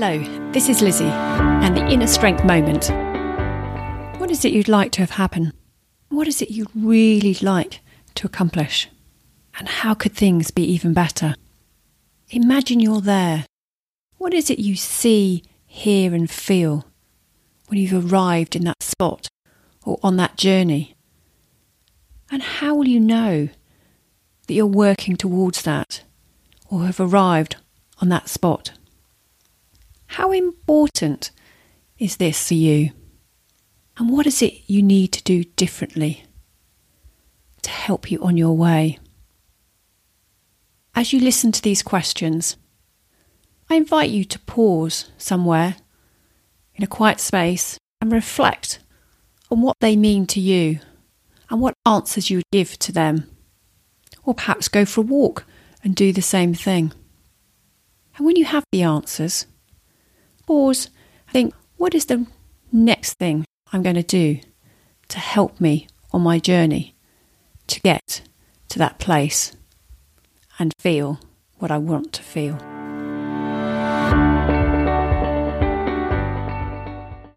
Hello, this is Lizzie and the Inner Strength Moment. What is it you'd like to have happen? What is it you'd really like to accomplish? And how could things be even better? Imagine you're there. What is it you see, hear, and feel when you've arrived in that spot or on that journey? And how will you know that you're working towards that or have arrived on that spot? How important is this for you? And what is it you need to do differently to help you on your way? As you listen to these questions, I invite you to pause somewhere in a quiet space and reflect on what they mean to you and what answers you would give to them. Or perhaps go for a walk and do the same thing. And when you have the answers, pause, think, what is the next thing I'm going to do to help me on my journey to get to that place and feel what I want to feel?